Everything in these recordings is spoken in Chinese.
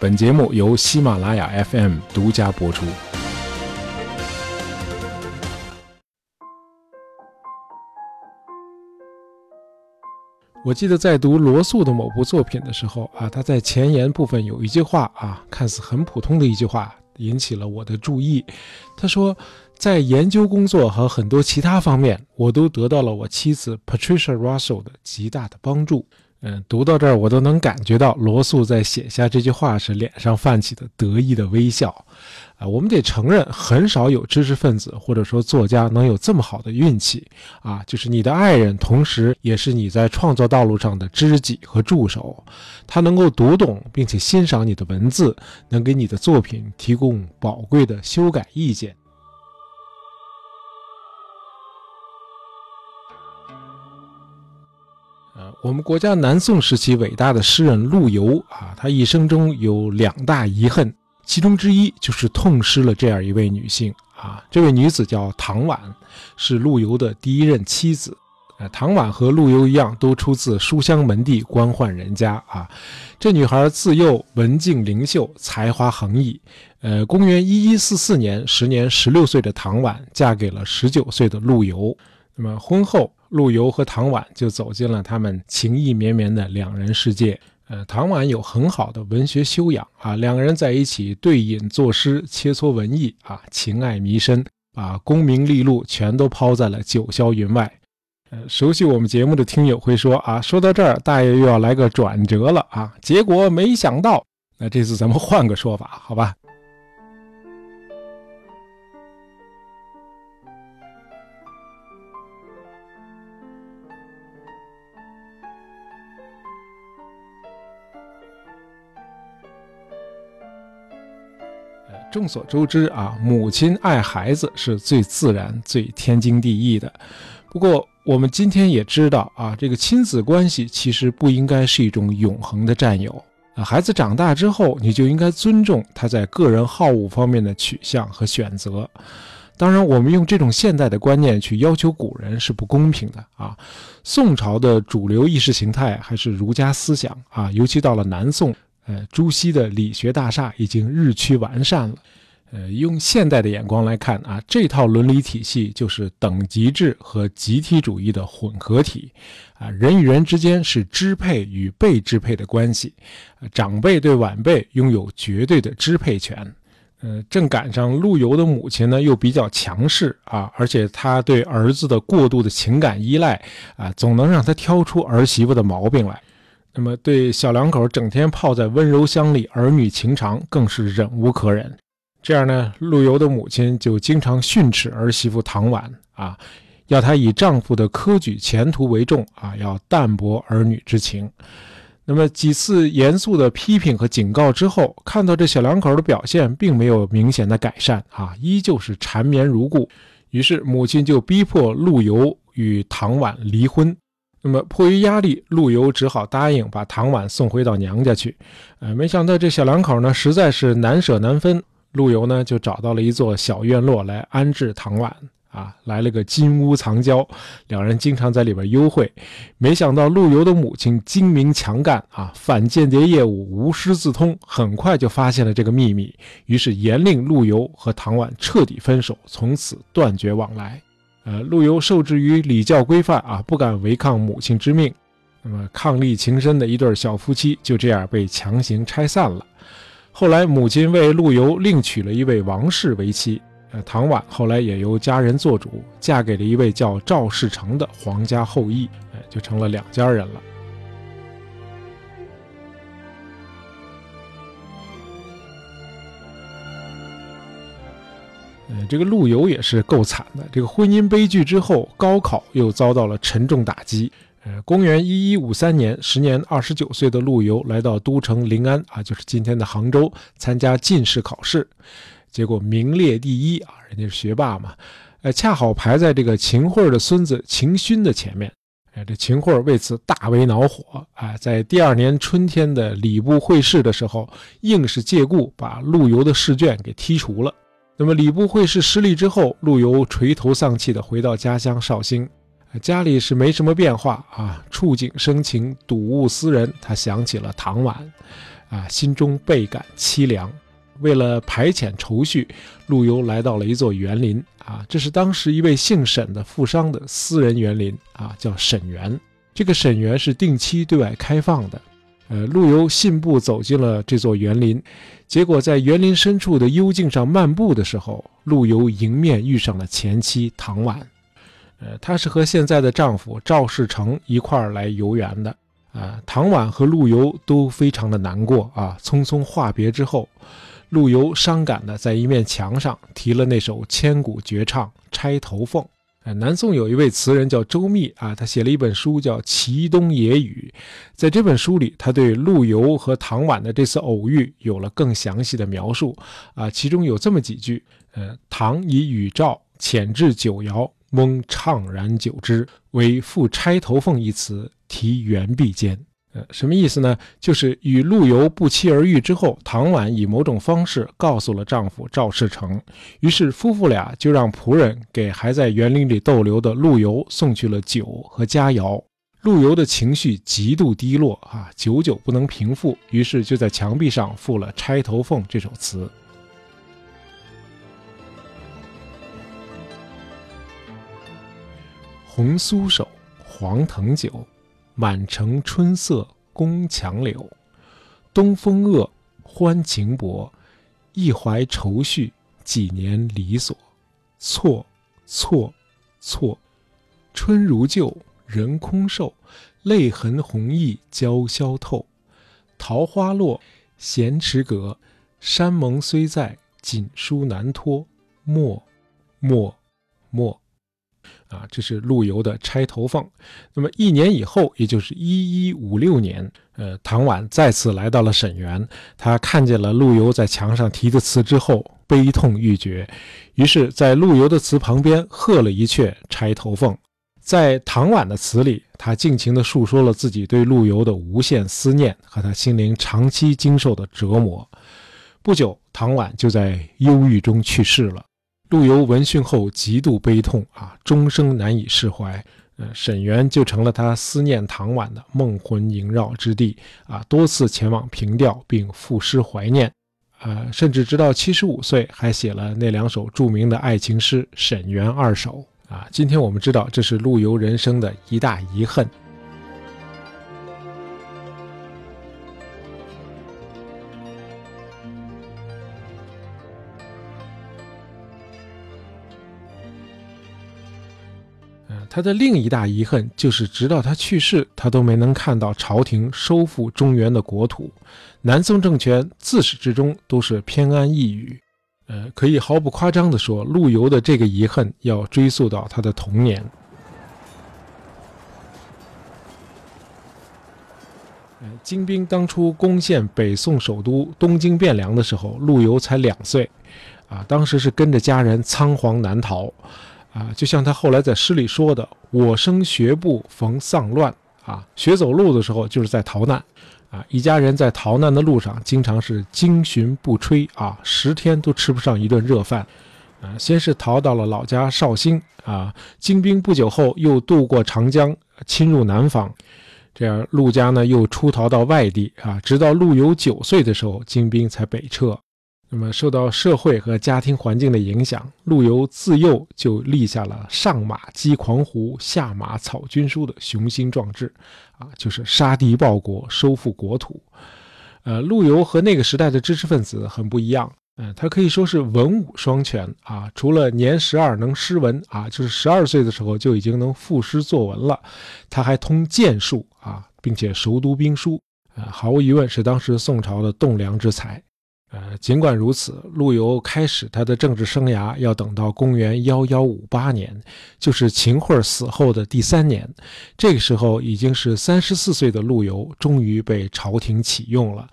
本节目由喜马拉雅 FM 独家播出。我记得在读罗素的某部作品的时候啊，他在前言部分有一句话啊，看似很普通的一句话，引起了我的注意。他说，在研究工作和很多其他方面，我都得到了我妻子 Patricia Russell 的极大的帮助。嗯，读到这儿，我都能感觉到罗素在写下这句话时脸上泛起的得意的微笑。啊，我们得承认，很少有知识分子或者说作家能有这么好的运气啊！就是你的爱人，同时也是你在创作道路上的知己和助手，他能够读懂并且欣赏你的文字，能给你的作品提供宝贵的修改意见。我们国家南宋时期伟大的诗人陆游啊，他一生中有两大遗恨，其中之一就是痛失了这样一位女性啊。这位女子叫唐婉，是陆游的第一任妻子。呃，唐婉和陆游一样，都出自书香门第、官宦人家啊。这女孩自幼文静灵秀，才华横溢。呃，公元一一四四年，时年十六岁的唐婉嫁给了十九岁的陆游。那么婚后。陆游和唐婉就走进了他们情意绵绵的两人世界。呃，唐婉有很好的文学修养啊，两个人在一起对饮作诗，切磋文艺啊，情爱弥深，把功名利禄全都抛在了九霄云外。呃，熟悉我们节目的听友会说啊，说到这儿，大爷又要来个转折了啊，结果没想到，那这次咱们换个说法，好吧？众所周知啊，母亲爱孩子是最自然、最天经地义的。不过，我们今天也知道啊，这个亲子关系其实不应该是一种永恒的占有啊。孩子长大之后，你就应该尊重他在个人好恶方面的取向和选择。当然，我们用这种现代的观念去要求古人是不公平的啊。宋朝的主流意识形态还是儒家思想啊，尤其到了南宋。呃，朱熹的理学大厦已经日趋完善了。呃，用现代的眼光来看啊，这套伦理体系就是等级制和集体主义的混合体。啊，人与人之间是支配与被支配的关系，长辈对晚辈拥有绝对的支配权。呃，正赶上陆游的母亲呢又比较强势啊，而且他对儿子的过度的情感依赖啊，总能让他挑出儿媳妇的毛病来。那么，对小两口整天泡在温柔乡里，儿女情长更是忍无可忍。这样呢，陆游的母亲就经常训斥儿媳妇唐婉啊，要她以丈夫的科举前途为重啊，要淡泊儿女之情。那么几次严肃的批评和警告之后，看到这小两口的表现并没有明显的改善啊，依旧是缠绵如故。于是母亲就逼迫陆游与唐婉离婚。那么，迫于压力，陆游只好答应把唐婉送回到娘家去。呃，没想到这小两口呢，实在是难舍难分。陆游呢，就找到了一座小院落来安置唐婉。啊，来了个金屋藏娇，两人经常在里边幽会。没想到陆游的母亲精明强干啊，反间谍业务无师自通，很快就发现了这个秘密，于是严令陆游和唐婉彻底分手，从此断绝往来。呃，陆游受制于礼教规范啊，不敢违抗母亲之命。那么，伉俪情深的一对小夫妻就这样被强行拆散了。后来，母亲为陆游另娶了一位王氏为妻。呃，唐婉后来也由家人做主，嫁给了一位叫赵世成的皇家后裔，哎，就成了两家人了。这个陆游也是够惨的。这个婚姻悲剧之后，高考又遭到了沉重打击。呃，公元一一五三年，时年二十九岁的陆游来到都城临安啊，就是今天的杭州，参加进士考试，结果名列第一啊，人家是学霸嘛。呃，恰好排在这个秦桧的孙子秦勋的前面。哎，这秦桧为此大为恼火啊，在第二年春天的礼部会试的时候，硬是借故把陆游的试卷给剔除了。那么礼部会试失利之后，陆游垂头丧气地回到家乡绍兴，家里是没什么变化啊。触景生情，睹物思人，他想起了唐婉，啊，心中倍感凄凉。为了排遣愁绪，陆游来到了一座园林啊，这是当时一位姓沈的富商的私人园林啊，叫沈园。这个沈园是定期对外开放的。呃，陆游信步走进了这座园林，结果在园林深处的幽静上漫步的时候，陆游迎面遇上了前妻唐婉。呃，她是和现在的丈夫赵世成一块儿来游园的。啊，唐婉和陆游都非常的难过啊。匆匆话别之后，陆游伤感的在一面墙上题了那首千古绝唱《钗头凤》。南宋有一位词人叫周密啊，他写了一本书叫《齐东野语》。在这本书里，他对陆游和唐婉的这次偶遇有了更详细的描述啊。其中有这么几句：呃，唐以语照遣至九窑，翁怅然久之，为赋《钗头凤》一词。题原壁间，呃，什么意思呢？就是与陆游不期而遇之后，唐婉以某种方式告诉了丈夫赵世成，于是夫妇俩就让仆人给还在园林里逗留的陆游送去了酒和佳肴。陆游的情绪极度低落啊，久久不能平复，于是就在墙壁上赋了《钗头凤》这首词。红酥手，黄藤酒。满城春色宫墙柳，东风恶，欢情薄，一怀愁绪，几年离索。错错错，春如旧，人空瘦，泪痕红浥鲛绡透。桃花落，闲池阁，山盟虽在，锦书难托。莫莫莫。啊，这是陆游的《钗头凤》。那么一年以后，也就是一一五六年，呃，唐婉再次来到了沈园，他看见了陆游在墙上题的词之后，悲痛欲绝，于是，在陆游的词旁边贺了一阙《钗头凤》。在唐婉的词里，他尽情地述说了自己对陆游的无限思念和他心灵长期经受的折磨。不久，唐婉就在忧郁中去世了。陆游闻讯后极度悲痛啊，终生难以释怀。呃，沈园就成了他思念唐婉的梦魂萦绕之地啊，多次前往凭吊并赋诗怀念，呃，甚至直到七十五岁还写了那两首著名的爱情诗《沈园二首》啊。今天我们知道，这是陆游人生的一大遗恨。他的另一大遗恨就是，直到他去世，他都没能看到朝廷收复中原的国土。南宋政权自始至终都是偏安一隅。呃，可以毫不夸张地说，陆游的这个遗恨要追溯到他的童年。金兵当初攻陷北宋首都东京汴梁的时候，陆游才两岁，啊，当时是跟着家人仓皇南逃。啊，就像他后来在诗里说的：“我生学步逢丧乱，啊，学走路的时候就是在逃难，啊，一家人在逃难的路上，经常是经旬不炊，啊，十天都吃不上一顿热饭，啊，先是逃到了老家绍兴，啊，金兵不久后又渡过长江，侵入南方，这样陆家呢又出逃到外地，啊，直到陆游九岁的时候，金兵才北撤。”那么，受到社会和家庭环境的影响，陆游自幼就立下了上马击狂胡，下马草军书的雄心壮志，啊，就是杀敌报国，收复国土。呃，陆游和那个时代的知识分子很不一样，嗯，他可以说是文武双全啊，除了年十二能诗文啊，就是十二岁的时候就已经能赋诗作文了，他还通剑术啊，并且熟读兵书，啊，毫无疑问是当时宋朝的栋梁之才。呃，尽管如此，陆游开始他的政治生涯要等到公元幺幺五八年，就是秦桧死后的第三年。这个时候已经是三十四岁的陆游，终于被朝廷启用了。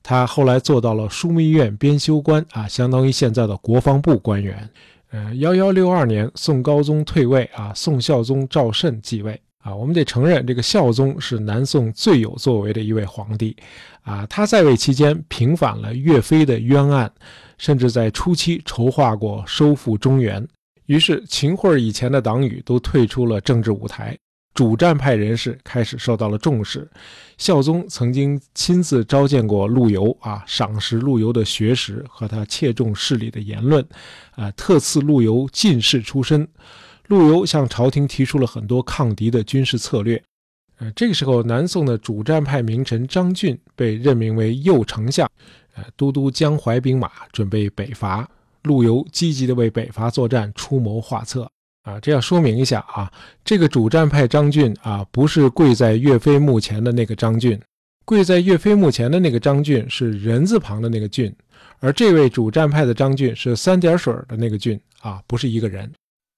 他后来做到了枢密院编修官啊，相当于现在的国防部官员。呃，幺幺六二年，宋高宗退位啊，宋孝宗赵慎继位。啊，我们得承认，这个孝宗是南宋最有作为的一位皇帝，啊，他在位期间平反了岳飞的冤案，甚至在初期筹划过收复中原。于是秦桧以前的党羽都退出了政治舞台，主战派人士开始受到了重视。孝宗曾经亲自召见过陆游啊，赏识陆游的学识和他切中事理的言论，啊，特赐陆游进士出身。陆游向朝廷提出了很多抗敌的军事策略。呃，这个时候，南宋的主战派名臣张俊被任命为右丞相，呃，都督江淮兵马，准备北伐。陆游积极地为北伐作战出谋划策。啊，这要说明一下啊，这个主战派张俊啊，不是跪在岳飞墓前的那个张俊，跪在岳飞墓前的那个张俊是人字旁的那个俊，而这位主战派的张俊是三点水的那个俊啊，不是一个人。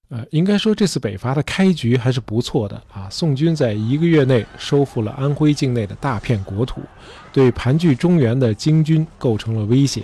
呃，应该说这次北伐的开局还是不错的啊。宋军在一个月内收复了安徽境内的大片国土，对盘踞中原的金军构成了威胁。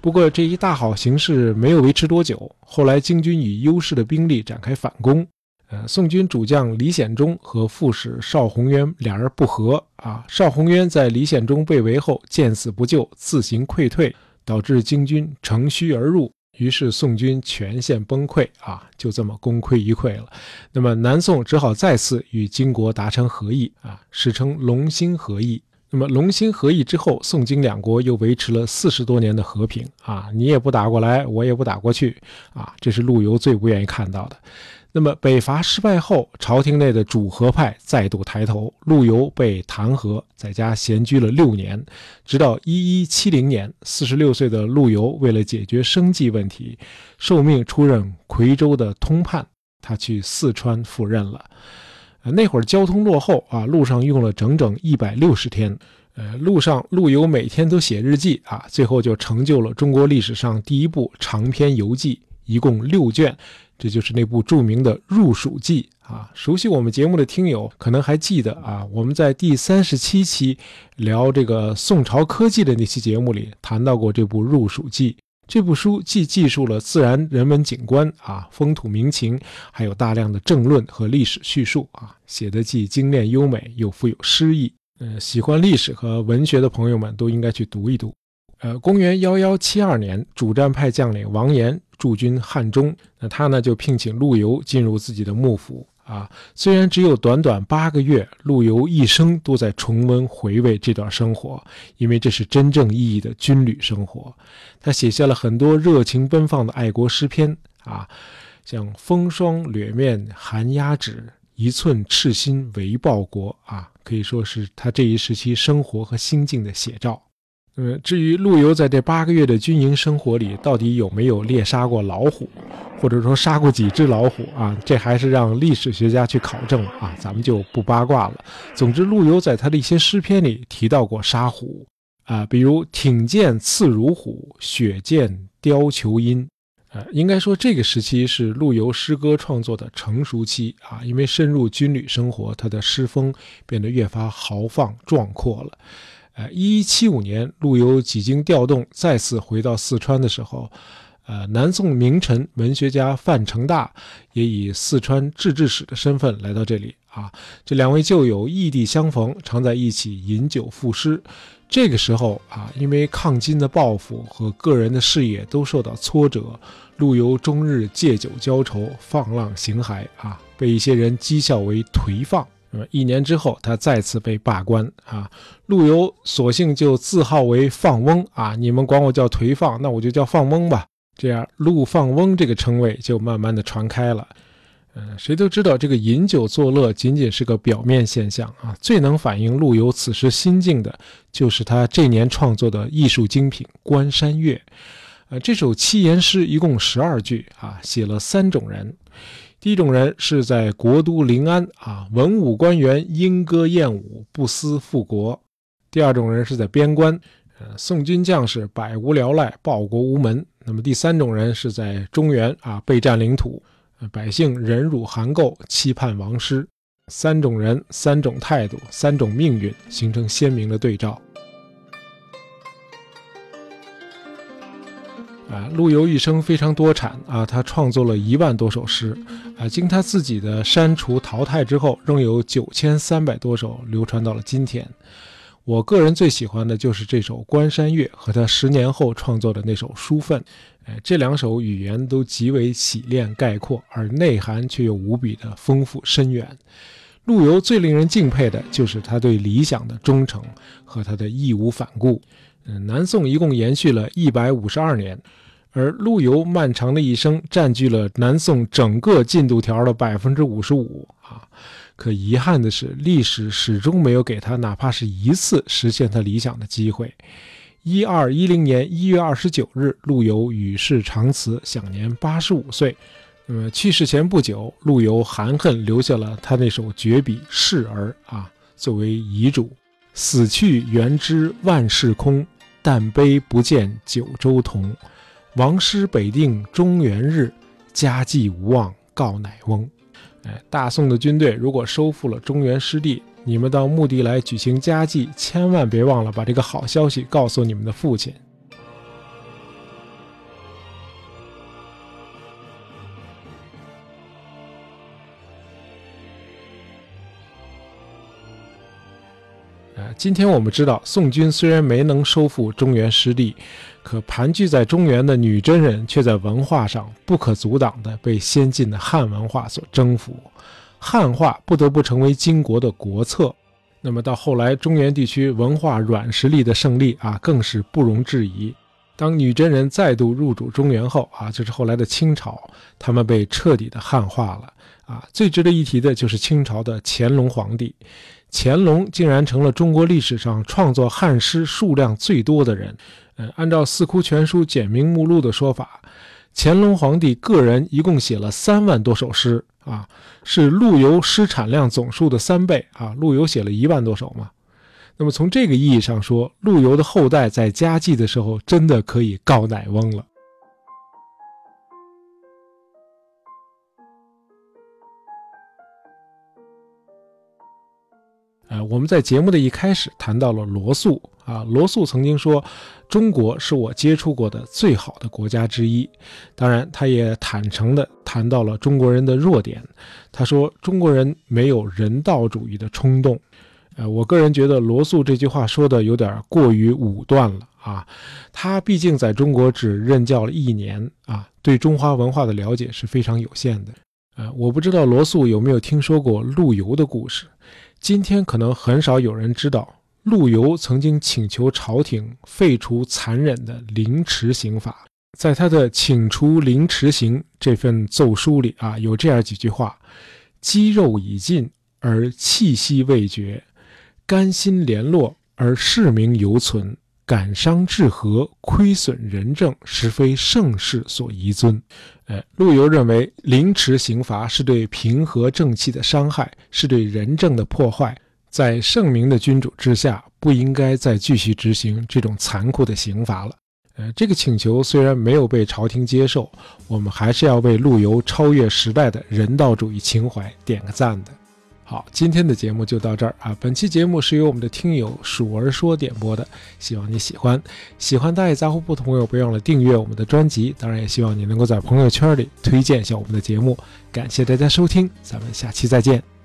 不过这一大好形势没有维持多久，后来金军以优势的兵力展开反攻。呃，宋军主将李显忠和副使邵宏渊两人不和啊。邵宏渊在李显忠被围后见死不救，自行溃退，导致金军乘虚而入。于是宋军全线崩溃啊，就这么功亏一篑了。那么南宋只好再次与金国达成和议啊，史称龙兴和议。那么龙兴和议之后，宋金两国又维持了四十多年的和平啊，你也不打过来，我也不打过去啊，这是陆游最不愿意看到的。那么北伐失败后，朝廷内的主和派再度抬头，陆游被弹劾，在家闲居了六年，直到一一七零年，四十六岁的陆游为了解决生计问题，受命出任夔州的通判，他去四川赴任了。那会儿交通落后啊，路上用了整整一百六十天，呃，路上陆游每天都写日记啊，最后就成就了中国历史上第一部长篇游记，一共六卷。这就是那部著名的《入蜀记》啊，熟悉我们节目的听友可能还记得啊，我们在第三十七期聊这个宋朝科技的那期节目里谈到过这部《入蜀记》。这部书既记述了自然人文景观啊、风土民情，还有大量的政论和历史叙述啊，写得既精炼优美又富有诗意。呃，喜欢历史和文学的朋友们都应该去读一读。呃，公元幺幺七二年，主战派将领王延。驻军汉中，那他呢就聘请陆游进入自己的幕府啊。虽然只有短短八个月，陆游一生都在重温回味这段生活，因为这是真正意义的军旅生活。他写下了很多热情奔放的爱国诗篇啊，像“风霜掠面寒鸦纸，一寸赤心为报国”啊，可以说是他这一时期生活和心境的写照。呃，至于陆游在这八个月的军营生活里，到底有没有猎杀过老虎，或者说杀过几只老虎啊？这还是让历史学家去考证啊，咱们就不八卦了。总之，陆游在他的一些诗篇里提到过杀虎啊，比如“挺剑刺如虎，血溅貂裘阴”。呃，应该说这个时期是陆游诗歌创作的成熟期啊，因为深入军旅生活，他的诗风变得越发豪放壮阔了。呃，一一七五年，陆游几经调动，再次回到四川的时候，呃，南宋名臣文学家范成大也以四川制置使的身份来到这里啊。这两位旧友异地相逢，常在一起饮酒赋诗。这个时候啊，因为抗金的抱负和个人的事业都受到挫折，陆游终日借酒浇愁，放浪形骸啊，被一些人讥笑为颓放。那么一年之后，他再次被罢官啊。陆游索性就自号为放翁啊，你们管我叫颓放，那我就叫放翁吧。这样，陆放翁这个称谓就慢慢的传开了。嗯，谁都知道这个饮酒作乐仅仅是个表面现象啊，最能反映陆游此时心境的，就是他这年创作的艺术精品《关山月》。呃，这首七言诗一共十二句啊，写了三种人。第一种人是在国都临安啊，文武官员莺歌燕舞，不思复国；第二种人是在边关，呃，宋军将士百无聊赖，报国无门；那么第三种人是在中原啊，备战领土，百姓忍辱含垢，期盼王师。三种人，三种态度，三种命运，形成鲜明的对照。啊，陆游一生非常多产啊，他创作了一万多首诗，啊，经他自己的删除淘汰之后，仍有九千三百多首流传到了今天。我个人最喜欢的就是这首《关山月》和他十年后创作的那首《书愤》，哎，这两首语言都极为洗练概括，而内涵却又无比的丰富深远。陆游最令人敬佩的就是他对理想的忠诚和他的义无反顾。嗯，南宋一共延续了一百五十二年，而陆游漫长的一生占据了南宋整个进度条的百分之五十五啊。可遗憾的是，历史始终没有给他哪怕是一次实现他理想的机会。一二一零年一月二十九日，陆游与世长辞，享年八十五岁。那么去世前不久，陆游含恨留下了他那首绝笔《示儿》啊，作为遗嘱：“死去元知万事空，但悲不见九州同。王师北定中原日，家祭无忘告乃翁。”哎，大宋的军队如果收复了中原失地，你们到墓地来举行家祭，千万别忘了把这个好消息告诉你们的父亲。今天我们知道，宋军虽然没能收复中原失地，可盘踞在中原的女真人却在文化上不可阻挡地被先进的汉文化所征服。汉化不得不成为金国的国策，那么到后来中原地区文化软实力的胜利啊，更是不容置疑。当女真人再度入主中原后啊，就是后来的清朝，他们被彻底的汉化了啊。最值得一提的就是清朝的乾隆皇帝，乾隆竟然成了中国历史上创作汉诗数量最多的人。嗯，按照《四库全书简明目录》的说法，乾隆皇帝个人一共写了三万多首诗。啊，是陆游诗产量总数的三倍啊！陆游写了一万多首嘛。那么从这个意义上说，陆游的后代在家祭的时候，真的可以告乃翁了。呃，我们在节目的一开始谈到了罗素啊，罗素曾经说，中国是我接触过的最好的国家之一。当然，他也坦诚地谈到了中国人的弱点。他说，中国人没有人道主义的冲动。呃，我个人觉得罗素这句话说的有点过于武断了啊。他毕竟在中国只任教了一年啊，对中华文化的了解是非常有限的。呃，我不知道罗素有没有听说过陆游的故事。今天可能很少有人知道，陆游曾经请求朝廷废除残忍的凌迟刑法。在他的《请除凌迟刑》这份奏书里啊，有这样几句话：“肌肉已尽而气息未绝，甘心联络而士名犹存。”感伤治和，亏损仁政，实非盛世所宜尊。呃，陆游认为凌迟刑罚是对平和正气的伤害，是对仁政的破坏。在圣明的君主之下，不应该再继续执行这种残酷的刑罚了。呃，这个请求虽然没有被朝廷接受，我们还是要为陆游超越时代的人道主义情怀点个赞的。好，今天的节目就到这儿啊！本期节目是由我们的听友鼠儿说点播的，希望你喜欢。喜欢大爷杂货铺的朋友，别忘了订阅我们的专辑。当然，也希望你能够在朋友圈里推荐一下我们的节目。感谢大家收听，咱们下期再见。